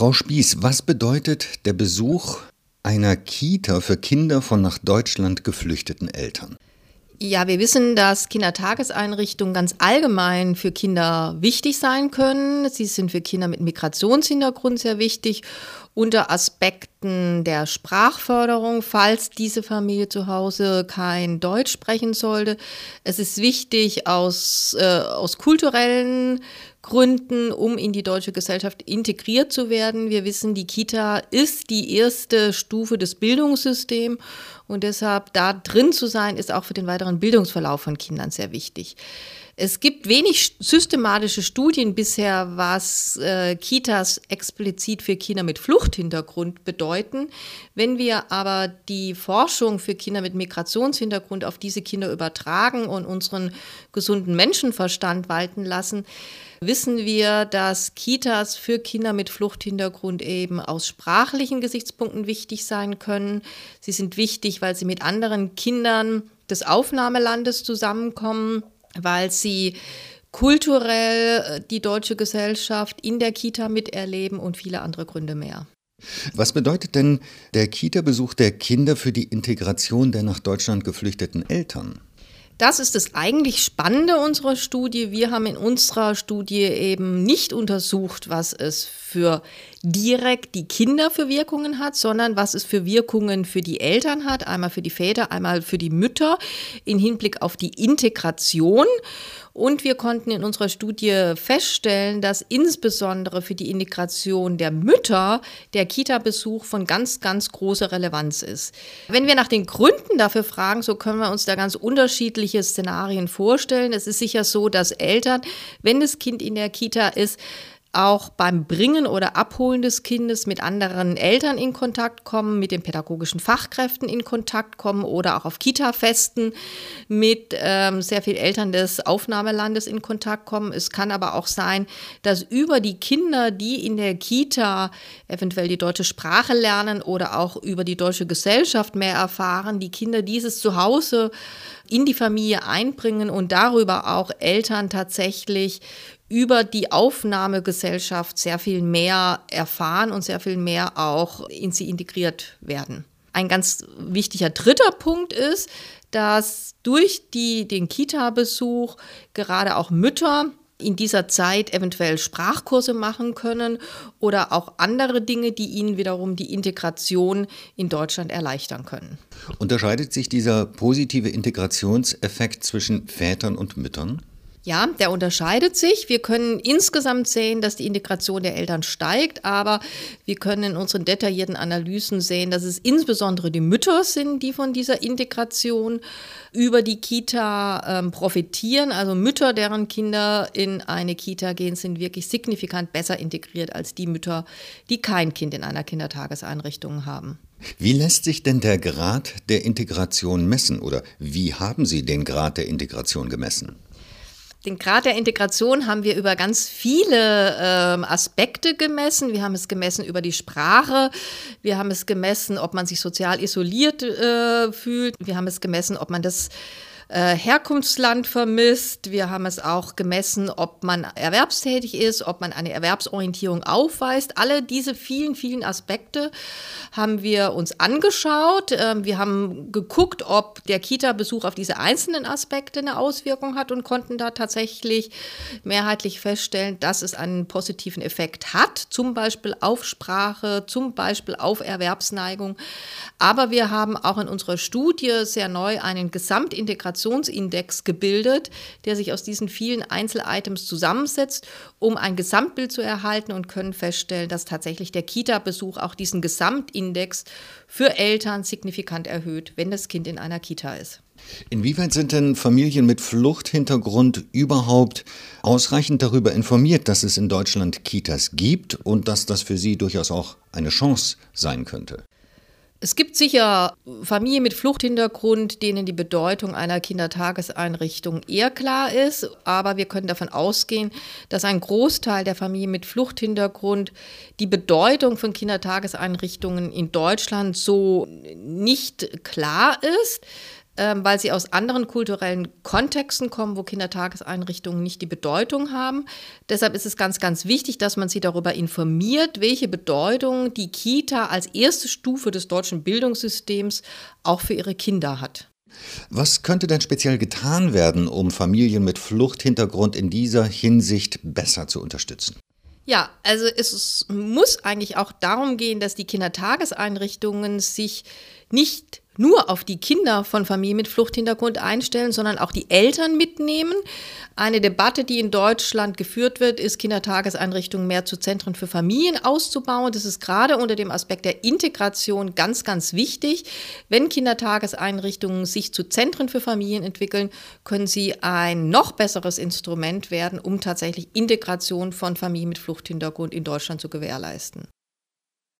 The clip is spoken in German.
Frau Spieß, was bedeutet der Besuch einer Kita für Kinder von nach Deutschland geflüchteten Eltern? Ja, wir wissen, dass Kindertageseinrichtungen ganz allgemein für Kinder wichtig sein können. Sie sind für Kinder mit Migrationshintergrund sehr wichtig unter Aspekten der Sprachförderung, falls diese Familie zu Hause kein Deutsch sprechen sollte. Es ist wichtig aus, äh, aus kulturellen Gründen, um in die deutsche Gesellschaft integriert zu werden. Wir wissen, die Kita ist die erste Stufe des Bildungssystems und deshalb da drin zu sein, ist auch für den weiteren Bildungsverlauf von Kindern sehr wichtig. Es gibt wenig systematische Studien bisher, was äh, Kitas explizit für Kinder mit Fluchthintergrund bedeuten. Wenn wir aber die Forschung für Kinder mit Migrationshintergrund auf diese Kinder übertragen und unseren gesunden Menschenverstand walten lassen, wissen wir, dass Kitas für Kinder mit Fluchthintergrund eben aus sprachlichen Gesichtspunkten wichtig sein können. Sie sind wichtig, weil sie mit anderen Kindern des Aufnahmelandes zusammenkommen, weil sie kulturell äh, die deutsche Gesellschaft in der Kita miterleben und viele andere Gründe mehr. Was bedeutet denn der Kita-Besuch der Kinder für die Integration der nach Deutschland geflüchteten Eltern? Das ist das eigentlich Spannende unserer Studie. Wir haben in unserer Studie eben nicht untersucht, was es für direkt die Kinder für Wirkungen hat, sondern was es für Wirkungen für die Eltern hat, einmal für die Väter, einmal für die Mütter in Hinblick auf die Integration. Und wir konnten in unserer Studie feststellen, dass insbesondere für die Integration der Mütter der Kita-Besuch von ganz, ganz großer Relevanz ist. Wenn wir nach den Gründen dafür fragen, so können wir uns da ganz unterschiedliche Szenarien vorstellen. Es ist sicher so, dass Eltern, wenn das Kind in der Kita ist, auch beim Bringen oder Abholen des Kindes mit anderen Eltern in Kontakt kommen, mit den pädagogischen Fachkräften in Kontakt kommen oder auch auf Kita-Festen mit ähm, sehr vielen Eltern des Aufnahmelandes in Kontakt kommen. Es kann aber auch sein, dass über die Kinder, die in der Kita eventuell die deutsche Sprache lernen oder auch über die deutsche Gesellschaft mehr erfahren, die Kinder dieses Zuhause in die Familie einbringen und darüber auch Eltern tatsächlich über die Aufnahmegesellschaft sehr viel mehr erfahren und sehr viel mehr auch in sie integriert werden. Ein ganz wichtiger dritter Punkt ist, dass durch die, den Kita-Besuch gerade auch Mütter in dieser Zeit eventuell Sprachkurse machen können oder auch andere Dinge, die ihnen wiederum die Integration in Deutschland erleichtern können. Unterscheidet sich dieser positive Integrationseffekt zwischen Vätern und Müttern? Ja, der unterscheidet sich. Wir können insgesamt sehen, dass die Integration der Eltern steigt, aber wir können in unseren detaillierten Analysen sehen, dass es insbesondere die Mütter sind, die von dieser Integration über die Kita ähm, profitieren. Also Mütter, deren Kinder in eine Kita gehen, sind wirklich signifikant besser integriert als die Mütter, die kein Kind in einer Kindertageseinrichtung haben. Wie lässt sich denn der Grad der Integration messen oder wie haben Sie den Grad der Integration gemessen? Den Grad der Integration haben wir über ganz viele ähm, Aspekte gemessen. Wir haben es gemessen über die Sprache. Wir haben es gemessen, ob man sich sozial isoliert äh, fühlt. Wir haben es gemessen, ob man das äh, Herkunftsland vermisst. Wir haben es auch gemessen, ob man erwerbstätig ist, ob man eine Erwerbsorientierung aufweist. Alle diese vielen, vielen Aspekte haben wir uns angeschaut. Ähm, wir haben geguckt, ob der Kita-Besuch auf diese einzelnen Aspekte eine Auswirkung hat und konnten da tatsächlich mehrheitlich feststellen, dass es einen positiven Effekt hat, zum Beispiel auf Sprache, zum Beispiel auf Erwerbsneigung. Aber wir haben auch in unserer Studie sehr neu einen Gesamtintegration Integrationsindex gebildet, der sich aus diesen vielen Einzelitems zusammensetzt, um ein Gesamtbild zu erhalten und können feststellen, dass tatsächlich der Kita-Besuch auch diesen Gesamtindex für Eltern signifikant erhöht, wenn das Kind in einer Kita ist. Inwieweit sind denn Familien mit Fluchthintergrund überhaupt ausreichend darüber informiert, dass es in Deutschland Kitas gibt und dass das für sie durchaus auch eine Chance sein könnte? Es gibt sicher Familien mit Fluchthintergrund, denen die Bedeutung einer Kindertageseinrichtung eher klar ist, aber wir können davon ausgehen, dass ein Großteil der Familien mit Fluchthintergrund die Bedeutung von Kindertageseinrichtungen in Deutschland so nicht klar ist. Ähm, weil sie aus anderen kulturellen Kontexten kommen, wo Kindertageseinrichtungen nicht die Bedeutung haben. Deshalb ist es ganz, ganz wichtig, dass man sie darüber informiert, welche Bedeutung die Kita als erste Stufe des deutschen Bildungssystems auch für ihre Kinder hat. Was könnte denn speziell getan werden, um Familien mit Fluchthintergrund in dieser Hinsicht besser zu unterstützen? Ja, also es muss eigentlich auch darum gehen, dass die Kindertageseinrichtungen sich nicht nur auf die Kinder von Familien mit Fluchthintergrund einstellen, sondern auch die Eltern mitnehmen. Eine Debatte, die in Deutschland geführt wird, ist, Kindertageseinrichtungen mehr zu Zentren für Familien auszubauen. Das ist gerade unter dem Aspekt der Integration ganz, ganz wichtig. Wenn Kindertageseinrichtungen sich zu Zentren für Familien entwickeln, können sie ein noch besseres Instrument werden, um tatsächlich Integration von Familien mit Fluchthintergrund in Deutschland zu gewährleisten.